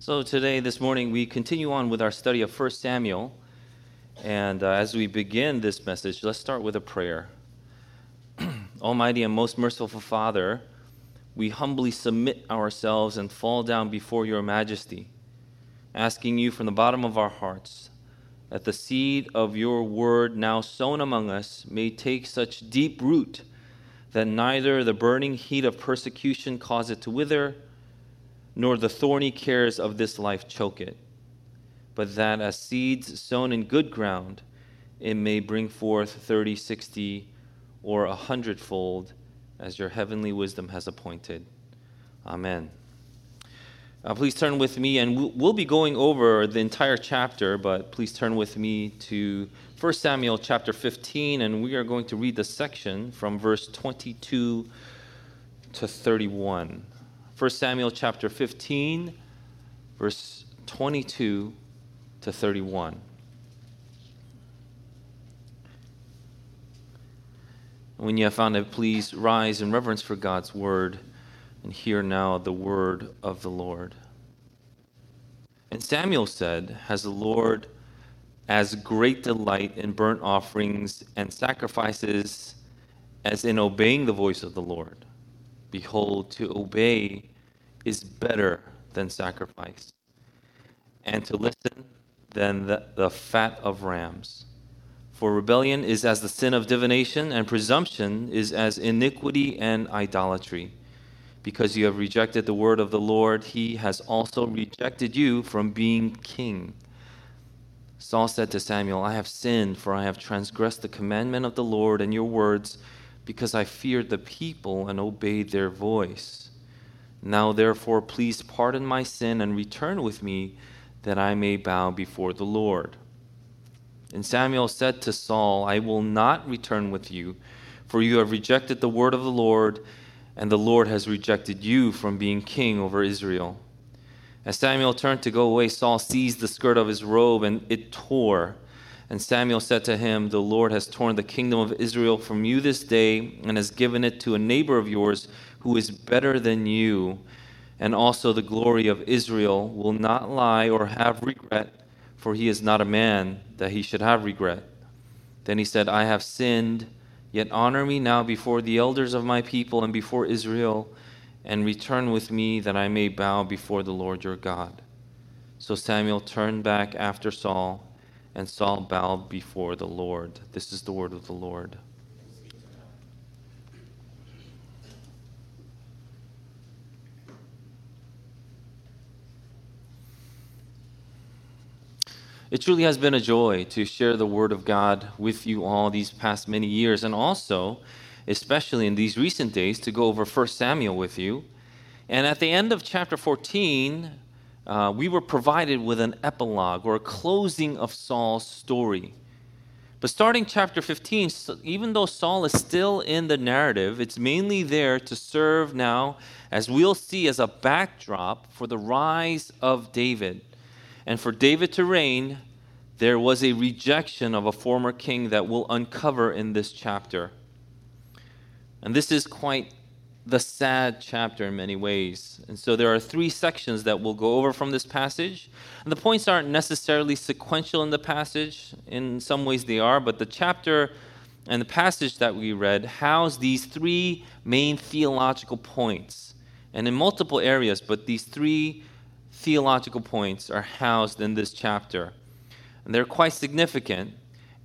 So, today, this morning, we continue on with our study of 1 Samuel. And uh, as we begin this message, let's start with a prayer. Almighty and most merciful Father, we humbly submit ourselves and fall down before your majesty, asking you from the bottom of our hearts that the seed of your word now sown among us may take such deep root that neither the burning heat of persecution cause it to wither, nor the thorny cares of this life choke it, but that as seeds sown in good ground, it may bring forth thirty, sixty, or a hundredfold, as your heavenly wisdom has appointed. Amen. Uh, please turn with me, and we'll, we'll be going over the entire chapter, but please turn with me to 1 Samuel chapter 15, and we are going to read the section from verse 22 to 31. 1 Samuel chapter 15, verse 22 to 31. When you have found it, please rise in reverence for God's word and hear now the word of the Lord. And Samuel said, Has the Lord as great delight in burnt offerings and sacrifices as in obeying the voice of the Lord? Behold, to obey is better than sacrifice, and to listen than the, the fat of rams. For rebellion is as the sin of divination, and presumption is as iniquity and idolatry. Because you have rejected the word of the Lord, he has also rejected you from being king. Saul said to Samuel, I have sinned, for I have transgressed the commandment of the Lord and your words, because I feared the people and obeyed their voice. Now, therefore, please pardon my sin and return with me, that I may bow before the Lord. And Samuel said to Saul, I will not return with you, for you have rejected the word of the Lord, and the Lord has rejected you from being king over Israel. As Samuel turned to go away, Saul seized the skirt of his robe, and it tore. And Samuel said to him, The Lord has torn the kingdom of Israel from you this day, and has given it to a neighbor of yours who is better than you. And also the glory of Israel will not lie or have regret for he is not a man that he should have regret. Then he said, I have sinned, yet honor me now before the elders of my people and before Israel, and return with me that I may bow before the Lord your God. So Samuel turned back after Saul, and Saul bowed before the Lord. This is the word of the Lord. It truly has been a joy to share the Word of God with you all these past many years, and also, especially in these recent days, to go over 1 Samuel with you. And at the end of chapter 14, uh, we were provided with an epilogue or a closing of Saul's story. But starting chapter 15, even though Saul is still in the narrative, it's mainly there to serve now, as we'll see, as a backdrop for the rise of David. And for David to reign, there was a rejection of a former king that we'll uncover in this chapter. And this is quite the sad chapter in many ways. And so there are three sections that we'll go over from this passage. And the points aren't necessarily sequential in the passage. In some ways they are, but the chapter and the passage that we read house these three main theological points. And in multiple areas, but these three theological points are housed in this chapter. And they're quite significant.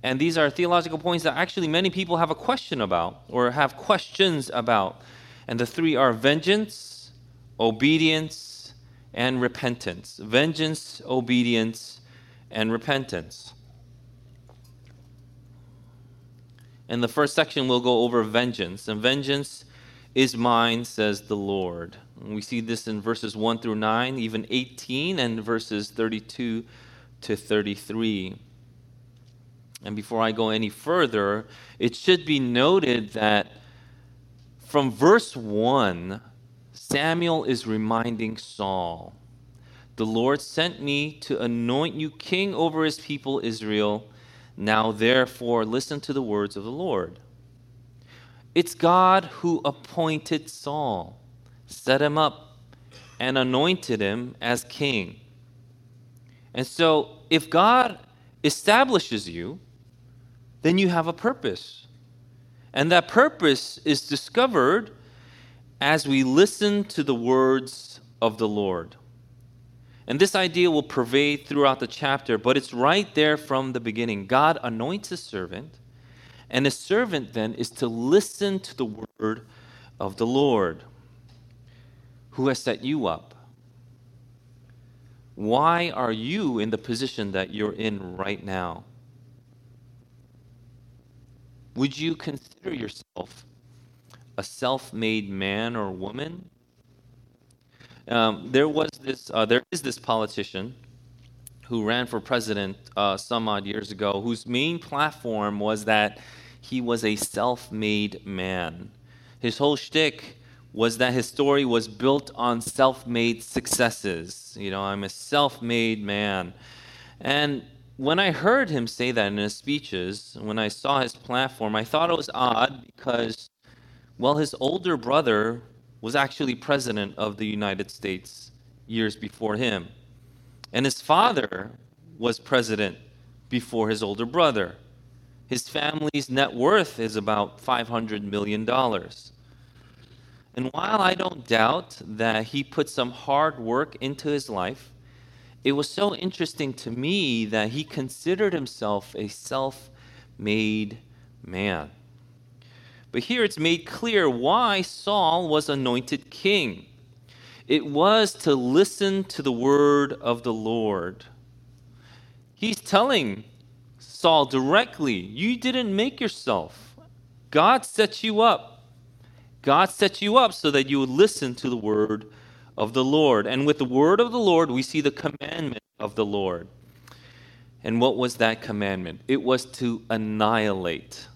And these are theological points that actually many people have a question about or have questions about. And the three are vengeance, obedience, and repentance. Vengeance, obedience, and repentance. In the first section, we'll go over vengeance. And vengeance is mine, says the Lord. And we see this in verses 1 through 9, even 18, and verses 32 to 33. And before I go any further, it should be noted that from verse 1, Samuel is reminding Saul, The Lord sent me to anoint you king over his people Israel. Now, therefore, listen to the words of the Lord. It's God who appointed Saul, set him up, and anointed him as king. And so, if God establishes you, then you have a purpose. And that purpose is discovered as we listen to the words of the Lord. And this idea will pervade throughout the chapter, but it's right there from the beginning. God anoints a servant, and a servant then is to listen to the word of the Lord who has set you up. Why are you in the position that you're in right now? Would you consider yourself a self made man or woman? Um, there was this, uh, there is this politician who ran for president uh, some odd years ago, whose main platform was that he was a self made man. His whole shtick was that his story was built on self made successes. You know, I'm a self made man. And when I heard him say that in his speeches, when I saw his platform, I thought it was odd because, well, his older brother was actually president of the United States years before him. And his father was president before his older brother. His family's net worth is about $500 million. And while I don't doubt that he put some hard work into his life, it was so interesting to me that he considered himself a self made man. But here it's made clear why Saul was anointed king. It was to listen to the word of the Lord. He's telling Saul directly, You didn't make yourself, God set you up. God set you up so that you would listen to the word of the Lord. And with the word of the Lord, we see the commandment of the Lord. And what was that commandment? It was to annihilate,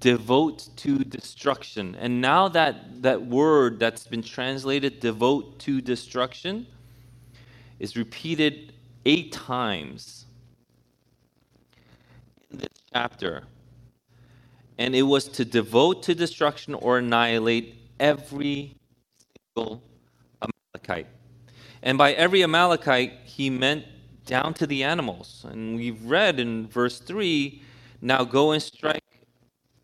devote to destruction. And now that that word that's been translated, devote to destruction, is repeated eight times in this chapter. And it was to devote to destruction or annihilate every single Amalekite. And by every Amalekite, he meant down to the animals. And we've read in verse 3 now go and strike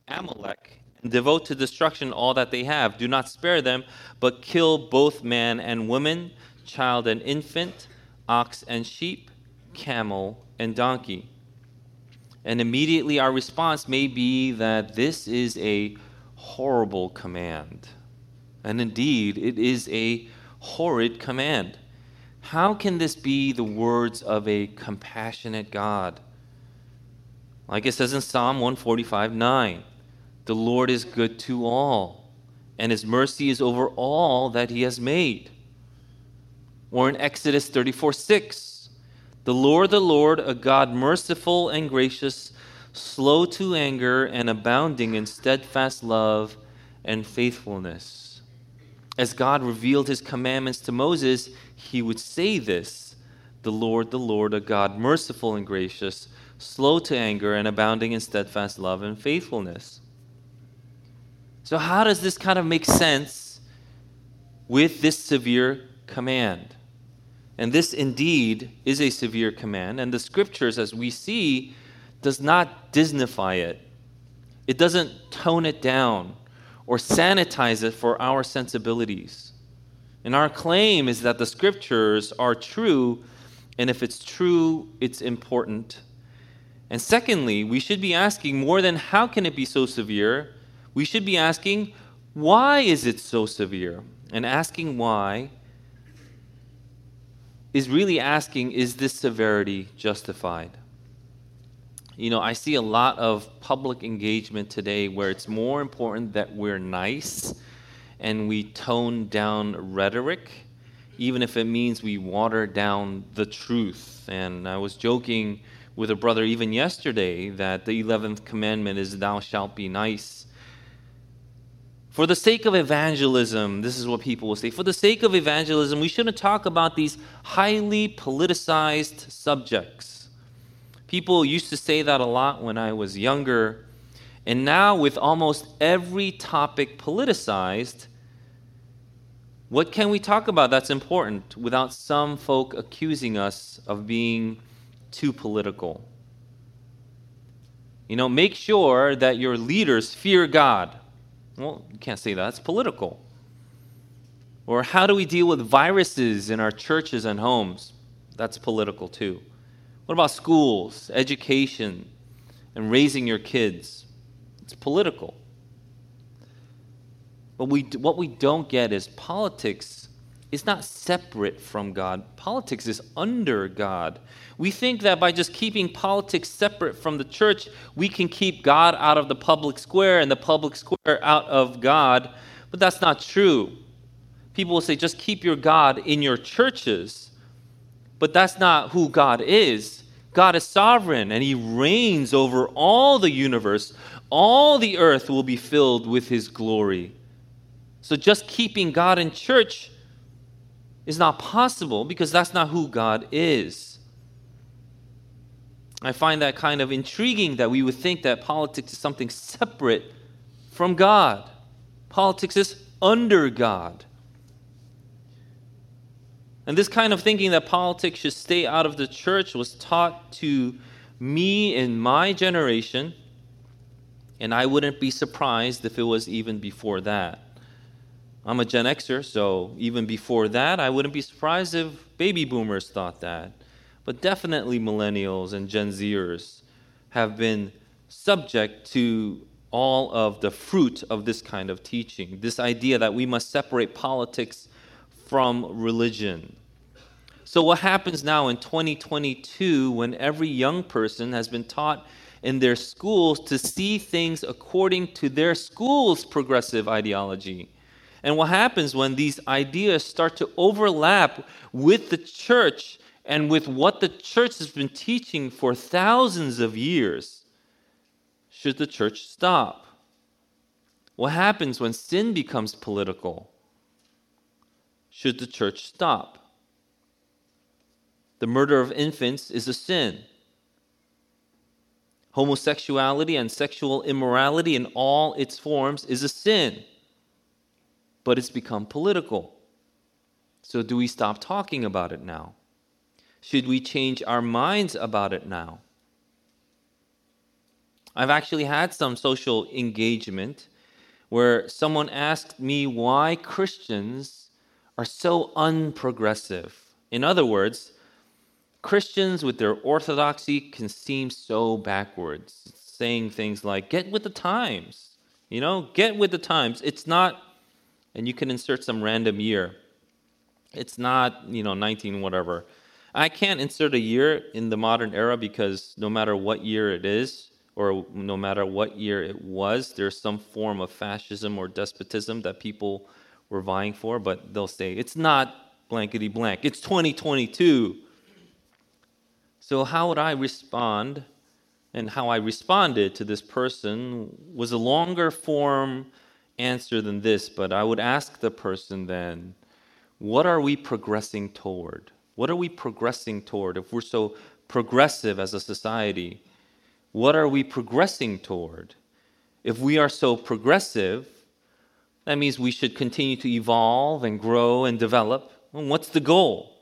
Amalek and devote to destruction all that they have. Do not spare them, but kill both man and woman, child and infant, ox and sheep, camel and donkey. And immediately our response may be that this is a horrible command. And indeed, it is a horrid command. How can this be the words of a compassionate God? Like it says in Psalm 145 9, the Lord is good to all, and his mercy is over all that he has made. Or in Exodus 34 6, the Lord, the Lord, a God merciful and gracious, slow to anger, and abounding in steadfast love and faithfulness as God revealed his commandments to Moses, he would say this The Lord, the Lord, a God merciful and gracious, slow to anger, and abounding in steadfast love and faithfulness. So, how does this kind of make sense with this severe command? And this indeed is a severe command, and the scriptures, as we see, does not Disneyfy it. It doesn't tone it down or sanitize it for our sensibilities. And our claim is that the scriptures are true, and if it's true, it's important. And secondly, we should be asking more than how can it be so severe? We should be asking, why is it so severe? And asking why is really asking, is this severity justified? You know, I see a lot of public engagement today where it's more important that we're nice and we tone down rhetoric, even if it means we water down the truth. And I was joking with a brother even yesterday that the 11th commandment is, Thou shalt be nice. For the sake of evangelism, this is what people will say. For the sake of evangelism, we shouldn't talk about these highly politicized subjects. People used to say that a lot when I was younger. And now, with almost every topic politicized, what can we talk about that's important without some folk accusing us of being too political. You know, make sure that your leaders fear God. Well, you can't say that, it's political. Or how do we deal with viruses in our churches and homes? That's political too. What about schools, education, and raising your kids? It's political. But we, what we don't get is politics is not separate from God. Politics is under God. We think that by just keeping politics separate from the church, we can keep God out of the public square and the public square out of God. But that's not true. People will say, just keep your God in your churches. But that's not who God is. God is sovereign and he reigns over all the universe. All the earth will be filled with his glory. So just keeping God in church is not possible because that's not who God is. I find that kind of intriguing that we would think that politics is something separate from God. Politics is under God. And this kind of thinking that politics should stay out of the church was taught to me in my generation, and I wouldn't be surprised if it was even before that. I'm a Gen Xer, so even before that, I wouldn't be surprised if baby boomers thought that. But definitely millennials and Gen Zers have been subject to all of the fruit of this kind of teaching this idea that we must separate politics from religion. So, what happens now in 2022 when every young person has been taught in their schools to see things according to their school's progressive ideology? And what happens when these ideas start to overlap with the church and with what the church has been teaching for thousands of years? Should the church stop? What happens when sin becomes political? Should the church stop? The murder of infants is a sin. Homosexuality and sexual immorality in all its forms is a sin but it's become political. So, do we stop talking about it now? Should we change our minds about it now? I've actually had some social engagement where someone asked me why Christians are so unprogressive. In other words, Christians with their orthodoxy can seem so backwards, saying things like, get with the times. You know, get with the times. It's not and you can insert some random year. It's not, you know, 19 whatever. I can't insert a year in the modern era because no matter what year it is, or no matter what year it was, there's some form of fascism or despotism that people were vying for, but they'll say, it's not blankety blank, it's 2022. So, how would I respond? And how I responded to this person was a longer form answer than this, but I would ask the person then, what are we progressing toward? What are we progressing toward? If we're so progressive as a society, what are we progressing toward? If we are so progressive, that means we should continue to evolve and grow and develop. Well, what's the goal?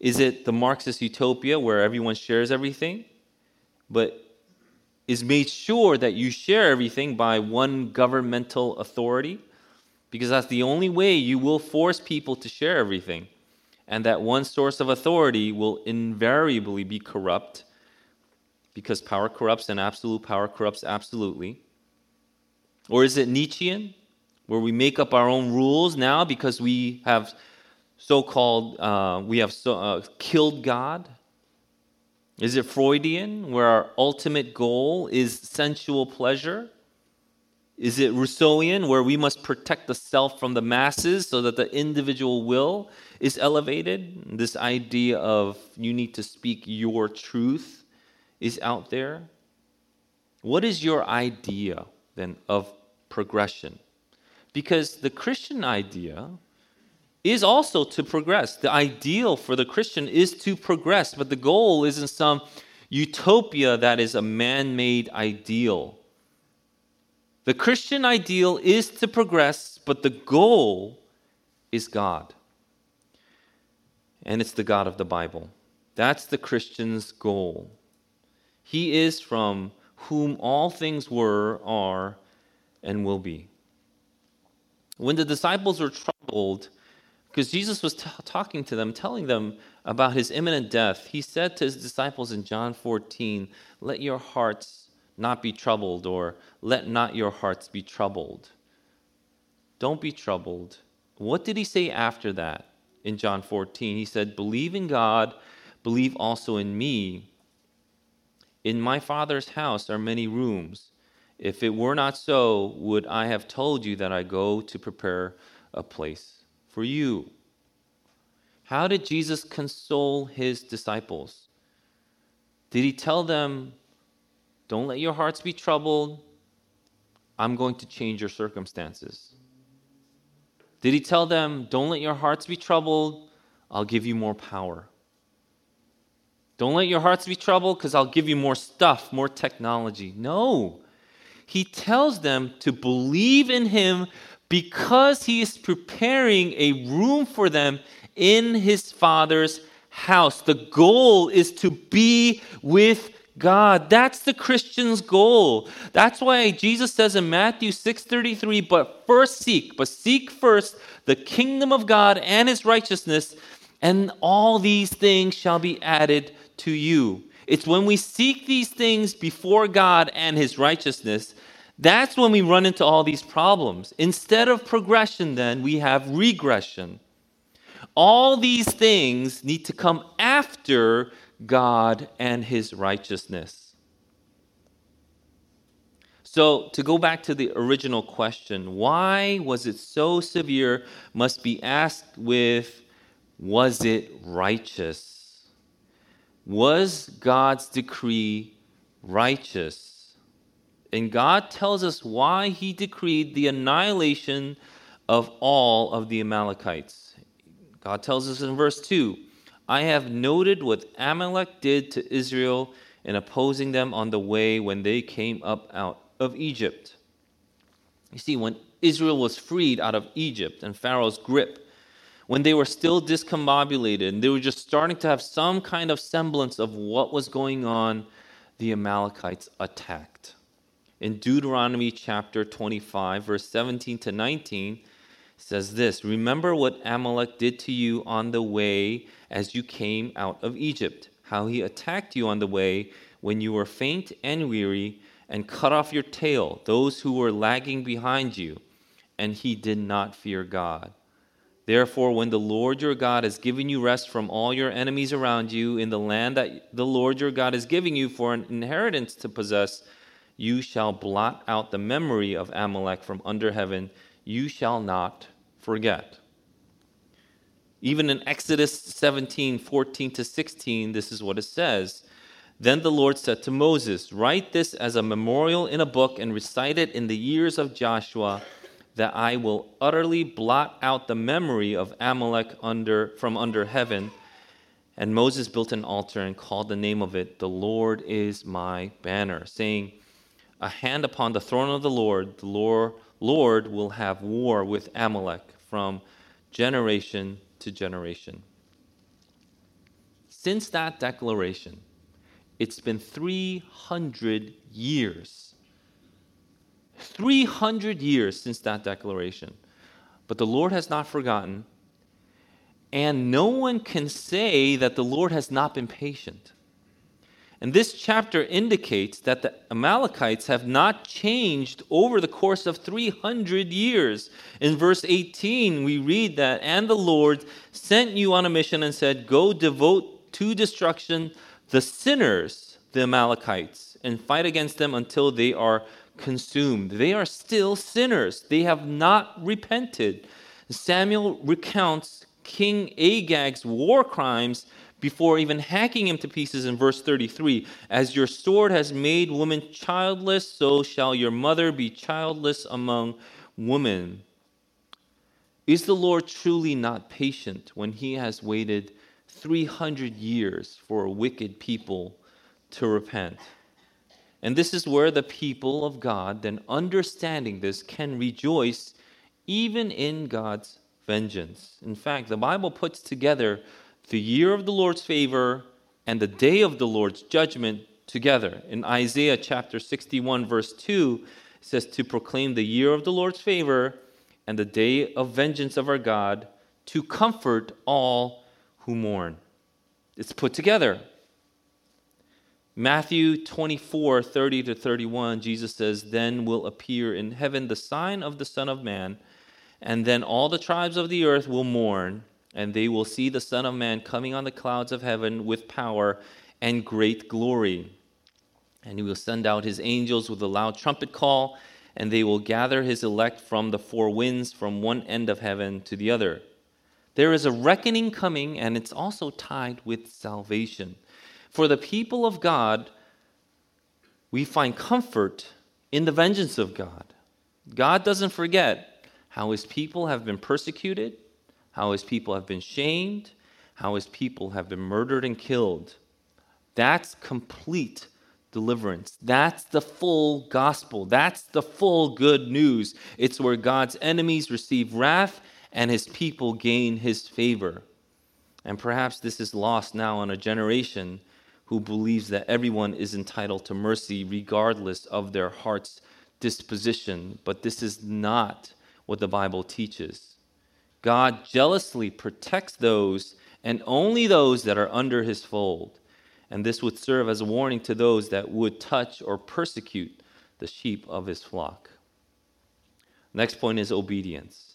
Is it the Marxist utopia where everyone shares everything? But is made sure that you share everything by one governmental authority because that's the only way you will force people to share everything. And that one source of authority will invariably be corrupt because power corrupts and absolute power corrupts absolutely. Or is it Nietzschean, where we make up our own rules now because we have so called, uh, we have so, uh, killed God? Is it Freudian, where our ultimate goal is sensual pleasure? Is it Rousseauian, where we must protect the self from the masses so that the individual will is elevated? This idea of you need to speak your truth is out there. What is your idea then of progression? Because the Christian idea is also to progress. The ideal for the Christian is to progress, but the goal isn't some utopia that is a man made ideal. The Christian ideal is to progress, but the goal is God. And it's the God of the Bible. That's the Christian's goal. He is from whom all things were, are, and will be. When the disciples were troubled, because Jesus was t- talking to them, telling them about his imminent death, he said to his disciples in John 14, Let your hearts not be troubled, or let not your hearts be troubled. Don't be troubled. What did he say after that in John 14? He said, Believe in God, believe also in me. In my Father's house are many rooms. If it were not so, would I have told you that I go to prepare a place for you? How did Jesus console his disciples? Did he tell them, Don't let your hearts be troubled? I'm going to change your circumstances. Did he tell them, Don't let your hearts be troubled? I'll give you more power. Don't let your hearts be troubled because I'll give you more stuff, more technology. No. He tells them to believe in him because he is preparing a room for them in his Father's house. The goal is to be with God. That's the Christian's goal. That's why Jesus says in Matthew 6:33, "But first seek, but seek first the kingdom of God and his righteousness, and all these things shall be added to you." It's when we seek these things before God and his righteousness that's when we run into all these problems. Instead of progression, then, we have regression. All these things need to come after God and his righteousness. So, to go back to the original question, why was it so severe, must be asked with was it righteous? Was God's decree righteous? And God tells us why he decreed the annihilation of all of the Amalekites. God tells us in verse 2 I have noted what Amalek did to Israel in opposing them on the way when they came up out of Egypt. You see, when Israel was freed out of Egypt and Pharaoh's grip, when they were still discombobulated and they were just starting to have some kind of semblance of what was going on, the Amalekites attacked in Deuteronomy chapter 25, verse 17 to 19, says this Remember what Amalek did to you on the way as you came out of Egypt, how he attacked you on the way when you were faint and weary, and cut off your tail, those who were lagging behind you, and he did not fear God. Therefore, when the Lord your God has given you rest from all your enemies around you in the land that the Lord your God is giving you for an inheritance to possess, you shall blot out the memory of Amalek from under heaven. You shall not forget. Even in Exodus 17 14 to 16, this is what it says. Then the Lord said to Moses, Write this as a memorial in a book and recite it in the years of Joshua, that I will utterly blot out the memory of Amalek under, from under heaven. And Moses built an altar and called the name of it, The Lord is my banner, saying, a hand upon the throne of the Lord, the Lord, Lord will have war with Amalek from generation to generation. Since that declaration, it's been 300 years. 300 years since that declaration. But the Lord has not forgotten, and no one can say that the Lord has not been patient. And this chapter indicates that the Amalekites have not changed over the course of 300 years. In verse 18, we read that, And the Lord sent you on a mission and said, Go devote to destruction the sinners, the Amalekites, and fight against them until they are consumed. They are still sinners, they have not repented. Samuel recounts King Agag's war crimes before even hacking him to pieces in verse 33 As your sword has made woman childless, so shall your mother be childless among women. Is the Lord truly not patient when he has waited 300 years for a wicked people to repent? And this is where the people of God, then understanding this, can rejoice even in God's vengeance. In fact, the Bible puts together the year of the Lord's favor and the day of the Lord's judgment together. In Isaiah chapter 61, verse 2, it says, To proclaim the year of the Lord's favor and the day of vengeance of our God, to comfort all who mourn. It's put together. Matthew 24, 30 to 31, Jesus says, Then will appear in heaven the sign of the Son of Man, and then all the tribes of the earth will mourn, and they will see the Son of Man coming on the clouds of heaven with power and great glory. And he will send out his angels with a loud trumpet call, and they will gather his elect from the four winds, from one end of heaven to the other. There is a reckoning coming, and it's also tied with salvation. For the people of God, we find comfort in the vengeance of God. God doesn't forget how his people have been persecuted, how his people have been shamed, how his people have been murdered and killed. That's complete deliverance. That's the full gospel. That's the full good news. It's where God's enemies receive wrath and his people gain his favor. And perhaps this is lost now on a generation who believes that everyone is entitled to mercy regardless of their heart's disposition. But this is not what the Bible teaches. God jealously protects those and only those that are under his fold and this would serve as a warning to those that would touch or persecute the sheep of his flock. Next point is obedience.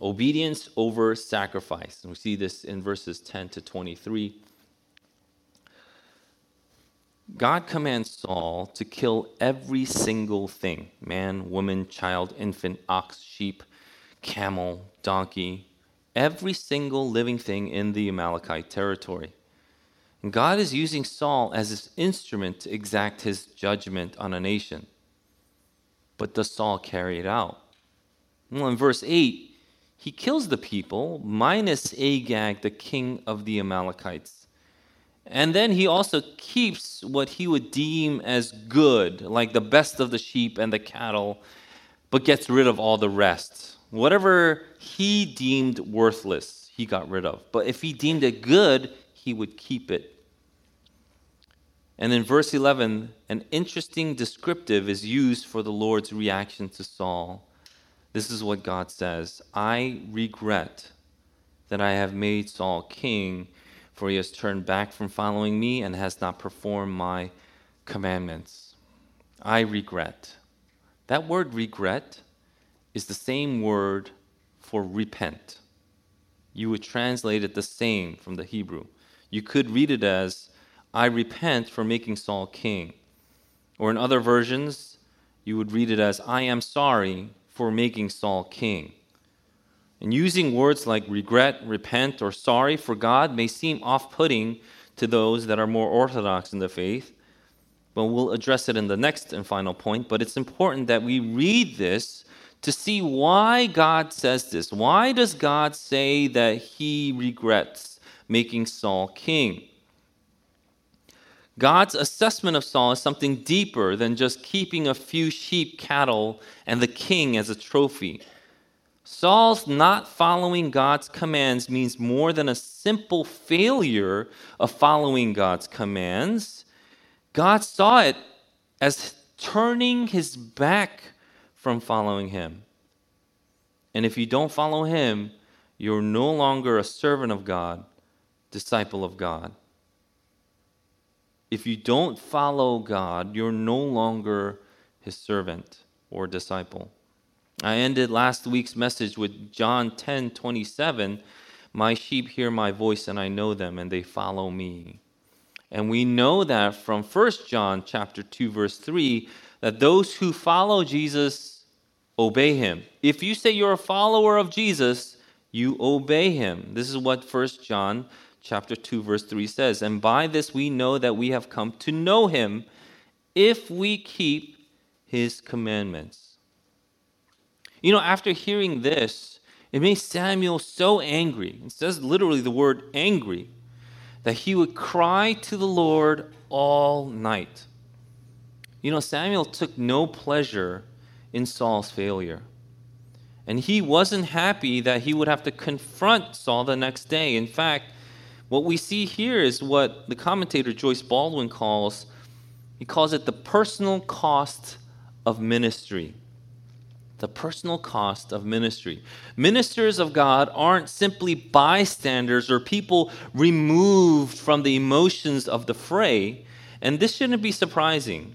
Obedience over sacrifice. And we see this in verses 10 to 23. God commands Saul to kill every single thing man, woman, child, infant, ox, sheep, camel, donkey, every single living thing in the Amalekite territory. And God is using Saul as his instrument to exact his judgment on a nation. But does Saul carry it out? Well, in verse 8, he kills the people minus Agag, the king of the Amalekites. And then he also keeps what he would deem as good, like the best of the sheep and the cattle, but gets rid of all the rest. Whatever he deemed worthless, he got rid of. But if he deemed it good, he would keep it. And in verse 11, an interesting descriptive is used for the Lord's reaction to Saul. This is what God says I regret that I have made Saul king, for he has turned back from following me and has not performed my commandments. I regret. That word regret is the same word for repent. You would translate it the same from the Hebrew. You could read it as, I repent for making Saul king. Or in other versions, you would read it as, I am sorry for making Saul king. And using words like regret, repent, or sorry for God may seem off putting to those that are more orthodox in the faith, but we'll address it in the next and final point. But it's important that we read this to see why God says this. Why does God say that he regrets making Saul king? God's assessment of Saul is something deeper than just keeping a few sheep, cattle, and the king as a trophy. Saul's not following God's commands means more than a simple failure of following God's commands. God saw it as turning his back from following him. And if you don't follow him, you're no longer a servant of God, disciple of God. If you don't follow God, you're no longer his servant or disciple. I ended last week's message with John 10 27. My sheep hear my voice and I know them and they follow me. And we know that from 1 John chapter 2 verse 3 that those who follow Jesus obey him. If you say you're a follower of Jesus, you obey him. This is what 1 John chapter 2 verse 3 says, "And by this we know that we have come to know him if we keep his commandments." You know, after hearing this, it made Samuel so angry. It says literally the word angry that he would cry to the Lord all night. You know, Samuel took no pleasure in Saul's failure. And he wasn't happy that he would have to confront Saul the next day. In fact, What we see here is what the commentator Joyce Baldwin calls he calls it the personal cost of ministry. The personal cost of ministry. Ministers of God aren't simply bystanders or people removed from the emotions of the fray, and this shouldn't be surprising.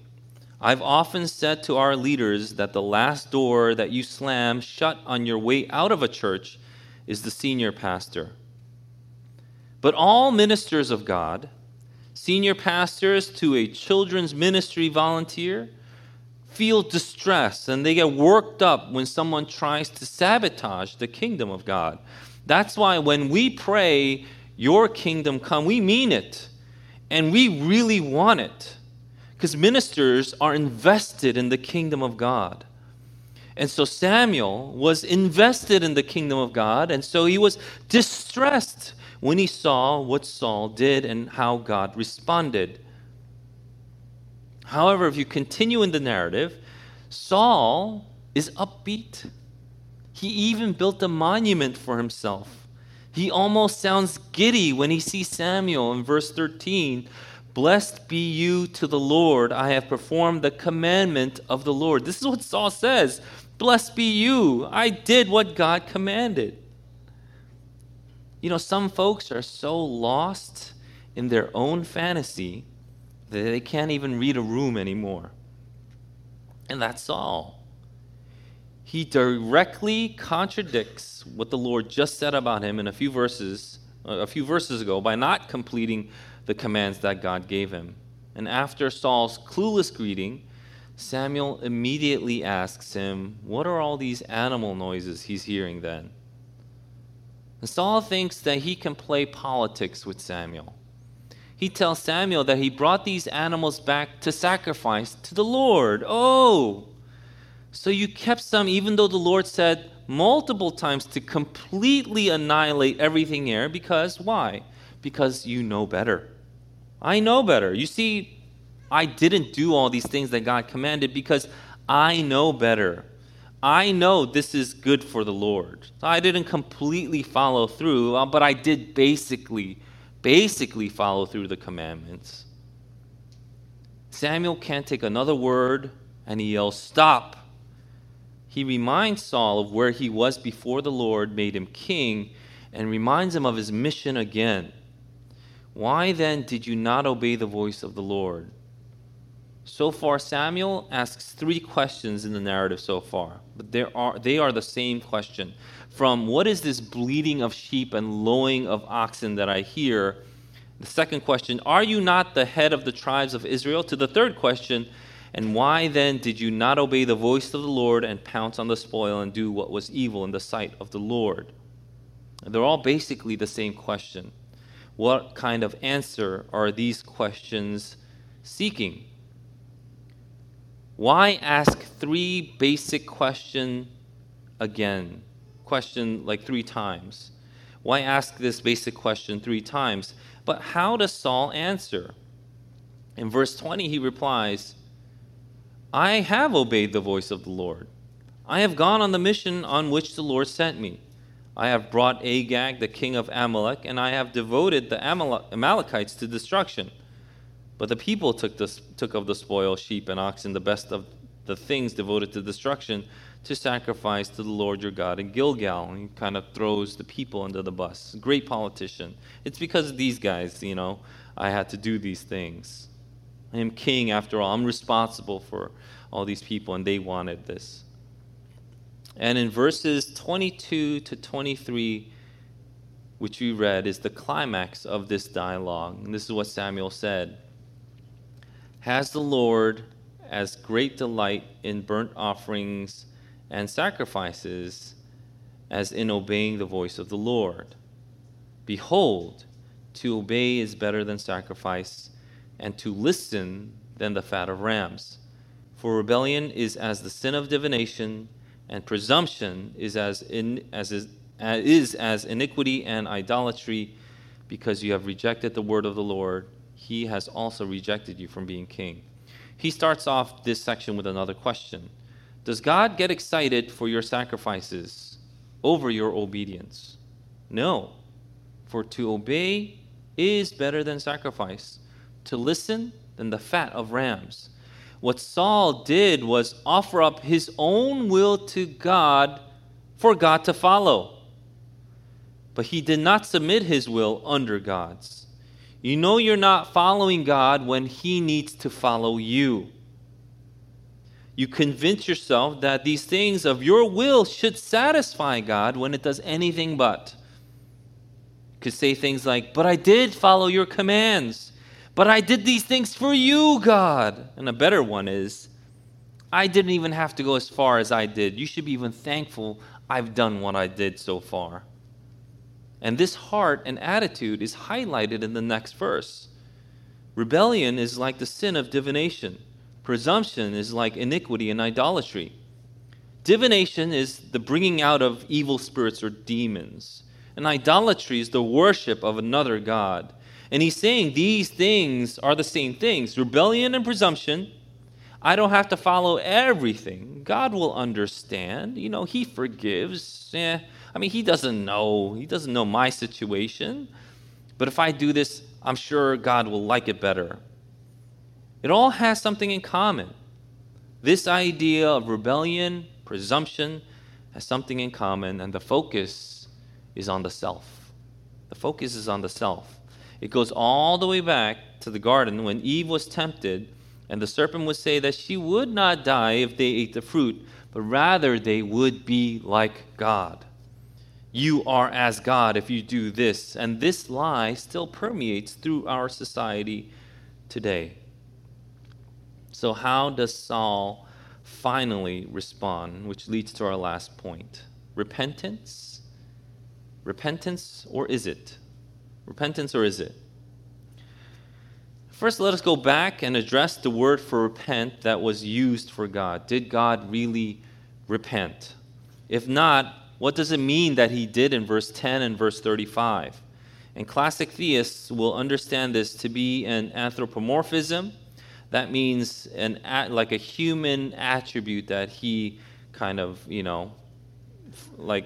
I've often said to our leaders that the last door that you slam shut on your way out of a church is the senior pastor. But all ministers of God, senior pastors to a children's ministry volunteer, feel distress and they get worked up when someone tries to sabotage the kingdom of God. That's why when we pray, Your kingdom come, we mean it. And we really want it. Because ministers are invested in the kingdom of God. And so Samuel was invested in the kingdom of God, and so he was distressed when he saw what Saul did and how God responded. However, if you continue in the narrative, Saul is upbeat. He even built a monument for himself. He almost sounds giddy when he sees Samuel in verse 13. Blessed be you to the Lord. I have performed the commandment of the Lord. This is what Saul says. Blessed be you. I did what God commanded. You know, some folks are so lost in their own fantasy that they can't even read a room anymore. And that's all. He directly contradicts what the Lord just said about him in a few verses a few verses ago by not completing the commands that God gave him. And after Saul's clueless greeting, Samuel immediately asks him, What are all these animal noises he's hearing then? And Saul thinks that he can play politics with Samuel. He tells Samuel that he brought these animals back to sacrifice to the Lord. Oh, so you kept some even though the Lord said multiple times to completely annihilate everything here because why? Because you know better. I know better. You see, I didn't do all these things that God commanded because I know better. I know this is good for the Lord. I didn't completely follow through, uh, but I did basically, basically follow through the commandments. Samuel can't take another word and he yells, Stop! He reminds Saul of where he was before the Lord made him king and reminds him of his mission again. Why then did you not obey the voice of the Lord? So far, Samuel asks three questions in the narrative so far, but there are, they are the same question. From what is this bleating of sheep and lowing of oxen that I hear? The second question, are you not the head of the tribes of Israel? To the third question, and why then did you not obey the voice of the Lord and pounce on the spoil and do what was evil in the sight of the Lord? They're all basically the same question. What kind of answer are these questions seeking? Why ask three basic question again? Question like three times. Why ask this basic question three times? But how does Saul answer? In verse 20, he replies, I have obeyed the voice of the Lord. I have gone on the mission on which the Lord sent me. I have brought Agag, the king of Amalek, and I have devoted the Amalekites to destruction. But the people took, this, took of the spoil, sheep and oxen, the best of the things devoted to destruction, to sacrifice to the Lord your God in Gilgal. And he kind of throws the people under the bus. Great politician. It's because of these guys, you know, I had to do these things. I am king after all. I'm responsible for all these people, and they wanted this. And in verses 22 to 23, which we read, is the climax of this dialogue. And this is what Samuel said has the Lord as great delight in burnt offerings and sacrifices as in obeying the voice of the Lord. Behold, to obey is better than sacrifice, and to listen than the fat of rams. For rebellion is as the sin of divination, and presumption is as, in, as is, is as iniquity and idolatry, because you have rejected the word of the Lord he has also rejected you from being king. He starts off this section with another question Does God get excited for your sacrifices over your obedience? No. For to obey is better than sacrifice, to listen than the fat of rams. What Saul did was offer up his own will to God for God to follow. But he did not submit his will under God's. You know you're not following God when he needs to follow you. You convince yourself that these things of your will should satisfy God when it does anything but. You could say things like, But I did follow your commands. But I did these things for you, God. And a better one is, I didn't even have to go as far as I did. You should be even thankful I've done what I did so far. And this heart and attitude is highlighted in the next verse. Rebellion is like the sin of divination, presumption is like iniquity and idolatry. Divination is the bringing out of evil spirits or demons, and idolatry is the worship of another God. And he's saying these things are the same things rebellion and presumption. I don't have to follow everything. God will understand. You know, He forgives. Yeah. I mean, He doesn't know. He doesn't know my situation. But if I do this, I'm sure God will like it better. It all has something in common. This idea of rebellion, presumption, has something in common, and the focus is on the self. The focus is on the self. It goes all the way back to the garden when Eve was tempted, and the serpent would say that she would not die if they ate the fruit, but rather they would be like God. You are as God if you do this. And this lie still permeates through our society today. So, how does Saul finally respond? Which leads to our last point repentance? Repentance, or is it? Repentance or is it? First, let us go back and address the word for repent that was used for God. Did God really repent? If not, what does it mean that he did in verse 10 and verse 35? And classic theists will understand this to be an anthropomorphism. That means an like a human attribute that he kind of, you know, like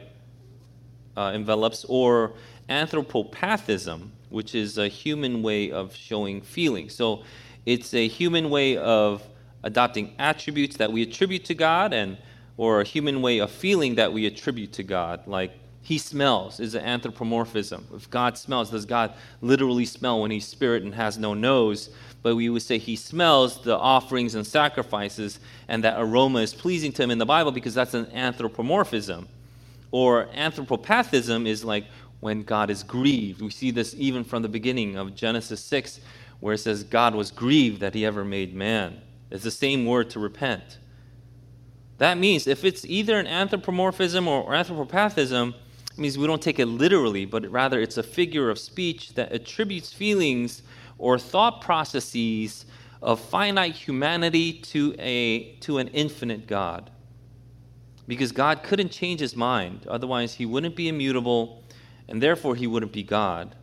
uh, envelops, or anthropopathism, which is a human way of showing feeling. So it's a human way of adopting attributes that we attribute to God and or a human way of feeling that we attribute to God, like he smells is an anthropomorphism. If God smells, does God literally smell when he's spirit and has no nose? But we would say he smells the offerings and sacrifices, and that aroma is pleasing to him in the Bible because that's an anthropomorphism. Or anthropopathism is like when God is grieved. We see this even from the beginning of Genesis 6, where it says God was grieved that he ever made man. It's the same word to repent. That means if it's either an anthropomorphism or anthropopathism, it means we don't take it literally, but rather it's a figure of speech that attributes feelings or thought processes of finite humanity to, a, to an infinite God. Because God couldn't change his mind, otherwise, he wouldn't be immutable and therefore he wouldn't be God.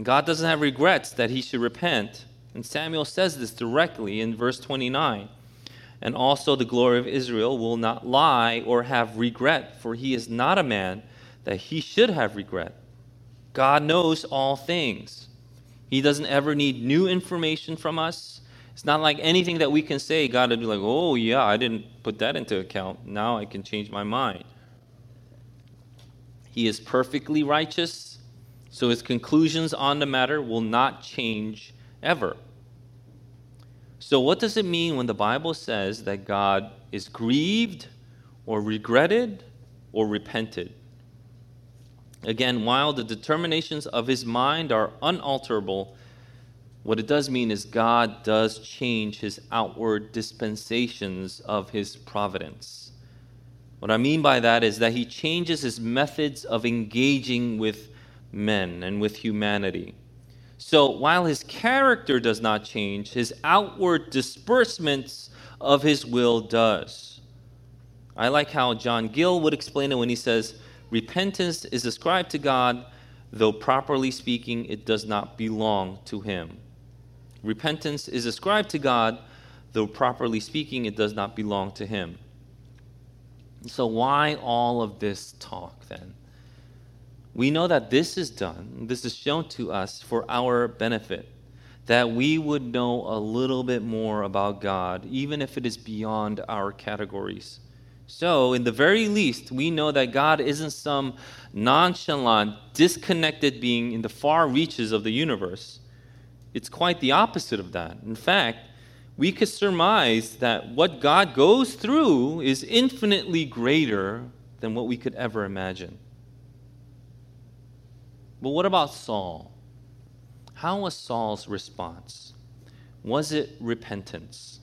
God doesn't have regrets that he should repent. And Samuel says this directly in verse 29. And also the glory of Israel will not lie or have regret, for he is not a man that he should have regret. God knows all things. He doesn't ever need new information from us. It's not like anything that we can say, God would be like, oh, yeah, I didn't put that into account. Now I can change my mind. He is perfectly righteous, so his conclusions on the matter will not change ever. So, what does it mean when the Bible says that God is grieved or regretted or repented? Again, while the determinations of his mind are unalterable, what it does mean is God does change his outward dispensations of his providence. What I mean by that is that he changes his methods of engaging with men and with humanity. So while his character does not change, his outward disbursements of his will does. I like how John Gill would explain it when he says, Repentance is ascribed to God, though properly speaking, it does not belong to him. Repentance is ascribed to God, though properly speaking, it does not belong to him. So, why all of this talk then? We know that this is done, this is shown to us for our benefit, that we would know a little bit more about God, even if it is beyond our categories. So, in the very least, we know that God isn't some nonchalant, disconnected being in the far reaches of the universe. It's quite the opposite of that. In fact, we could surmise that what God goes through is infinitely greater than what we could ever imagine. But what about Saul? How was Saul's response? Was it repentance?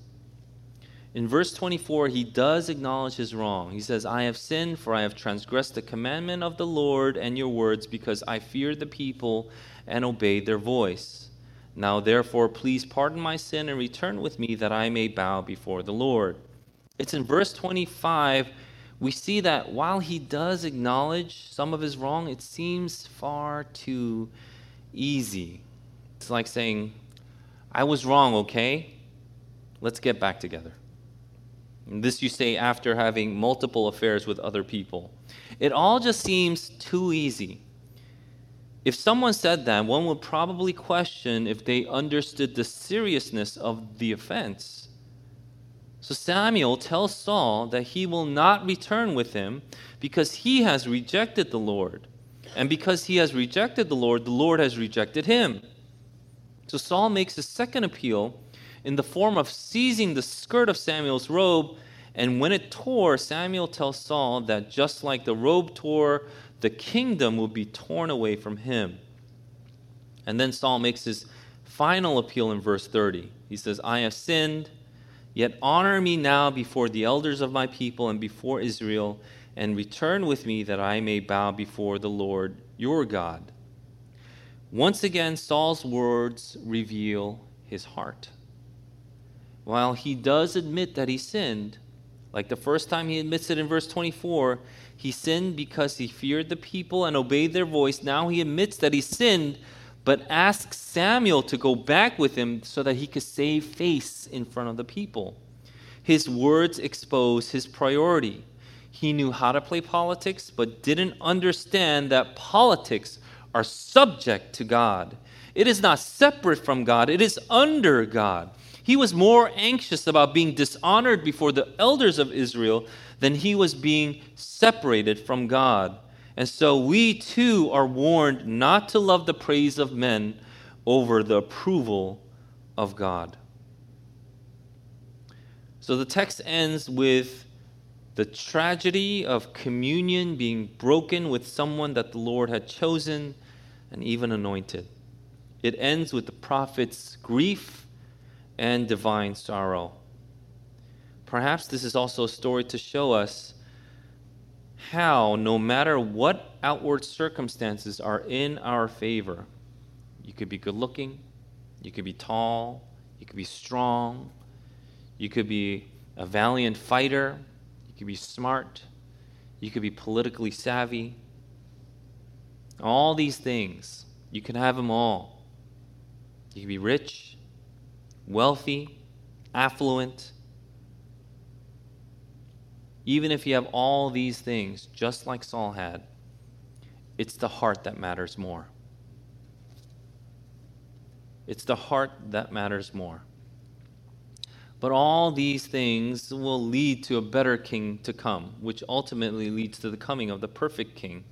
In verse 24, he does acknowledge his wrong. He says, I have sinned, for I have transgressed the commandment of the Lord and your words, because I feared the people and obeyed their voice. Now, therefore, please pardon my sin and return with me that I may bow before the Lord. It's in verse 25 we see that while he does acknowledge some of his wrong, it seems far too easy. It's like saying, I was wrong, okay? Let's get back together. And this you say after having multiple affairs with other people. It all just seems too easy. If someone said that, one would probably question if they understood the seriousness of the offense. So Samuel tells Saul that he will not return with him because he has rejected the Lord. And because he has rejected the Lord, the Lord has rejected him. So Saul makes a second appeal in the form of seizing the skirt of Samuel's robe. And when it tore, Samuel tells Saul that just like the robe tore, the kingdom will be torn away from him. And then Saul makes his final appeal in verse 30. He says, I have sinned Yet honor me now before the elders of my people and before Israel, and return with me that I may bow before the Lord your God. Once again, Saul's words reveal his heart. While he does admit that he sinned, like the first time he admits it in verse 24, he sinned because he feared the people and obeyed their voice. Now he admits that he sinned but asked Samuel to go back with him so that he could save face in front of the people. His words expose his priority. He knew how to play politics, but didn't understand that politics are subject to God. It is not separate from God, it is under God. He was more anxious about being dishonored before the elders of Israel than he was being separated from God. And so we too are warned not to love the praise of men over the approval of God. So the text ends with the tragedy of communion being broken with someone that the Lord had chosen and even anointed. It ends with the prophet's grief and divine sorrow. Perhaps this is also a story to show us how, no matter what outward circumstances are in our favor, you could be good looking, you could be tall, you could be strong, you could be a valiant fighter, you could be smart, you could be politically savvy. All these things, you can have them all. You can be rich, wealthy, affluent, even if you have all these things, just like Saul had, it's the heart that matters more. It's the heart that matters more. But all these things will lead to a better king to come, which ultimately leads to the coming of the perfect king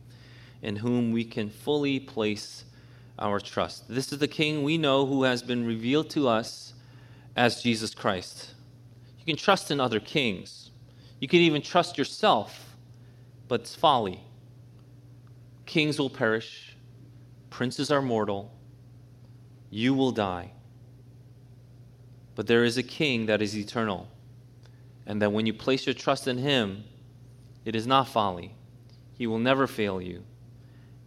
in whom we can fully place our trust. This is the king we know who has been revealed to us as Jesus Christ. You can trust in other kings, you can even trust yourself, but it's folly. Kings will perish, princes are mortal, you will die. But there is a king that is eternal, and that when you place your trust in him, it is not folly. He will never fail you,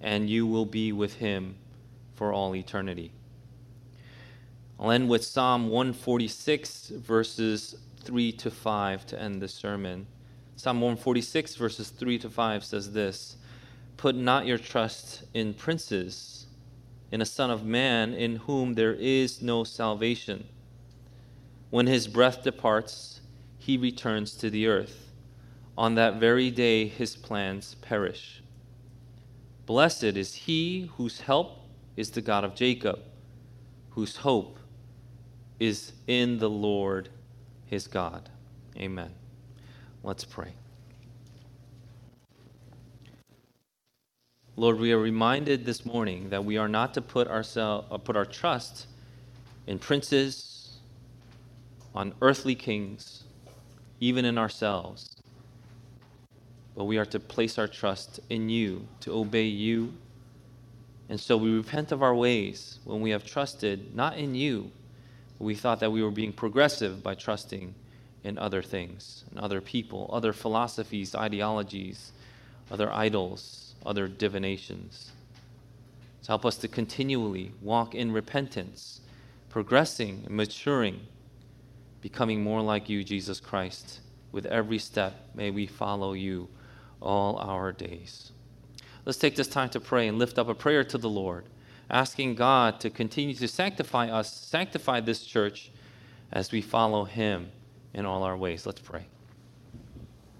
and you will be with him for all eternity. I'll end with Psalm 146, verses 3 to 5 to end the sermon. Psalm 146, verses 3 to 5 says this Put not your trust in princes, in a son of man in whom there is no salvation. When his breath departs, he returns to the earth. On that very day, his plans perish. Blessed is he whose help is the God of Jacob, whose hope is in the Lord his God. Amen. Let's pray. Lord, we are reminded this morning that we are not to put, ourselves, uh, put our trust in princes, on earthly kings, even in ourselves, but we are to place our trust in you, to obey you. And so we repent of our ways when we have trusted not in you, we thought that we were being progressive by trusting in other things, in other people, other philosophies, ideologies, other idols, other divinations. So help us to continually walk in repentance, progressing and maturing, becoming more like you, Jesus Christ. With every step, may we follow you all our days. Let's take this time to pray and lift up a prayer to the Lord, asking God to continue to sanctify us, sanctify this church as we follow Him in all our ways. Let's pray.